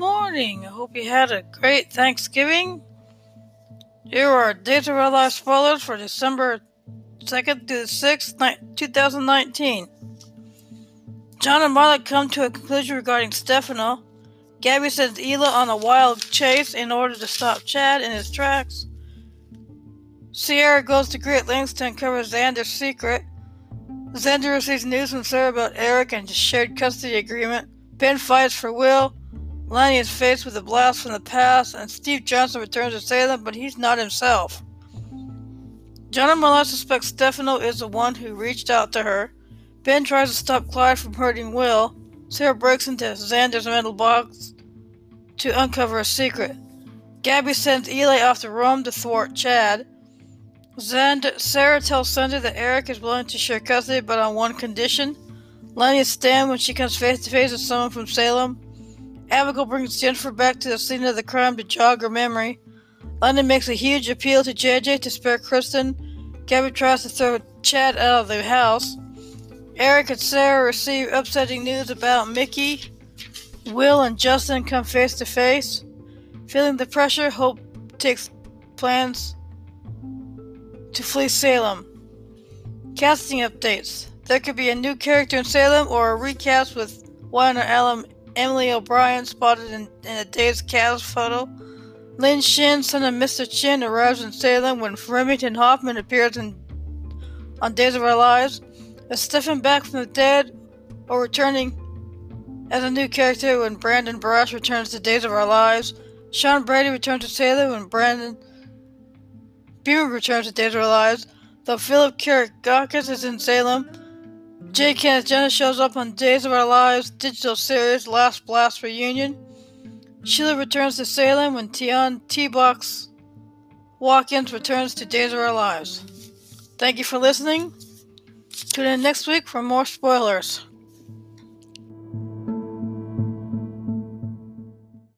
morning. I hope you had a great Thanksgiving. Here are Days of Our Lives spoilers for December 2nd to the 6th, 2019. John and Marla come to a conclusion regarding Stefano. Gabby sends Eli on a wild chase in order to stop Chad in his tracks. Ciara goes to great lengths to uncover Xander's secret. Xander receives news from Sarah about Eric and his shared custody agreement. Ben fights for Will. Lani is faced with a blast from the past, and Steve Johnson returns to Salem, but he's not himself. John and Marla suspect Stefano is the one who reached out to her. Ben tries to stop Clyde from hurting Will. Sarah breaks into Xander's mental box to uncover a secret. Gabby sends Eli off to Rome to thwart Chad. Xander, Sarah tells Sunday that Eric is willing to share custody, but on one condition. Lani is stand when she comes face to face with someone from Salem. Abigail brings Jennifer back to the scene of the crime to jog her memory. London makes a huge appeal to JJ to spare Kristen. Gabby tries to throw Chad out of the house. Eric and Sarah receive upsetting news about Mickey. Will and Justin come face to face. Feeling the pressure, Hope takes plans to flee Salem. Casting updates. There could be a new character in Salem or a recast with Winona Allen Emily O'Brien spotted in, in a day's cast photo. Li Shin, son of Mr. Shin, arrives in Salem when Remington Hoffman appears in, on Days of Our Lives. Is Stefan back from the dead or returning as a new character when Brandon Barash returns to Days of Our Lives? Sean Brady returns to Salem when Brandon Beemer returns to Days of Our Lives. Though Philip Kiriakis is in Salem, J. Kenneth Jenner shows up on Days of Our Lives digital series Last Blast Reunion. Sheila returns to Salem when Tionne T-Boz Watkins returns to Days of Our Lives. Thank you for listening. Tune in next week for more spoilers.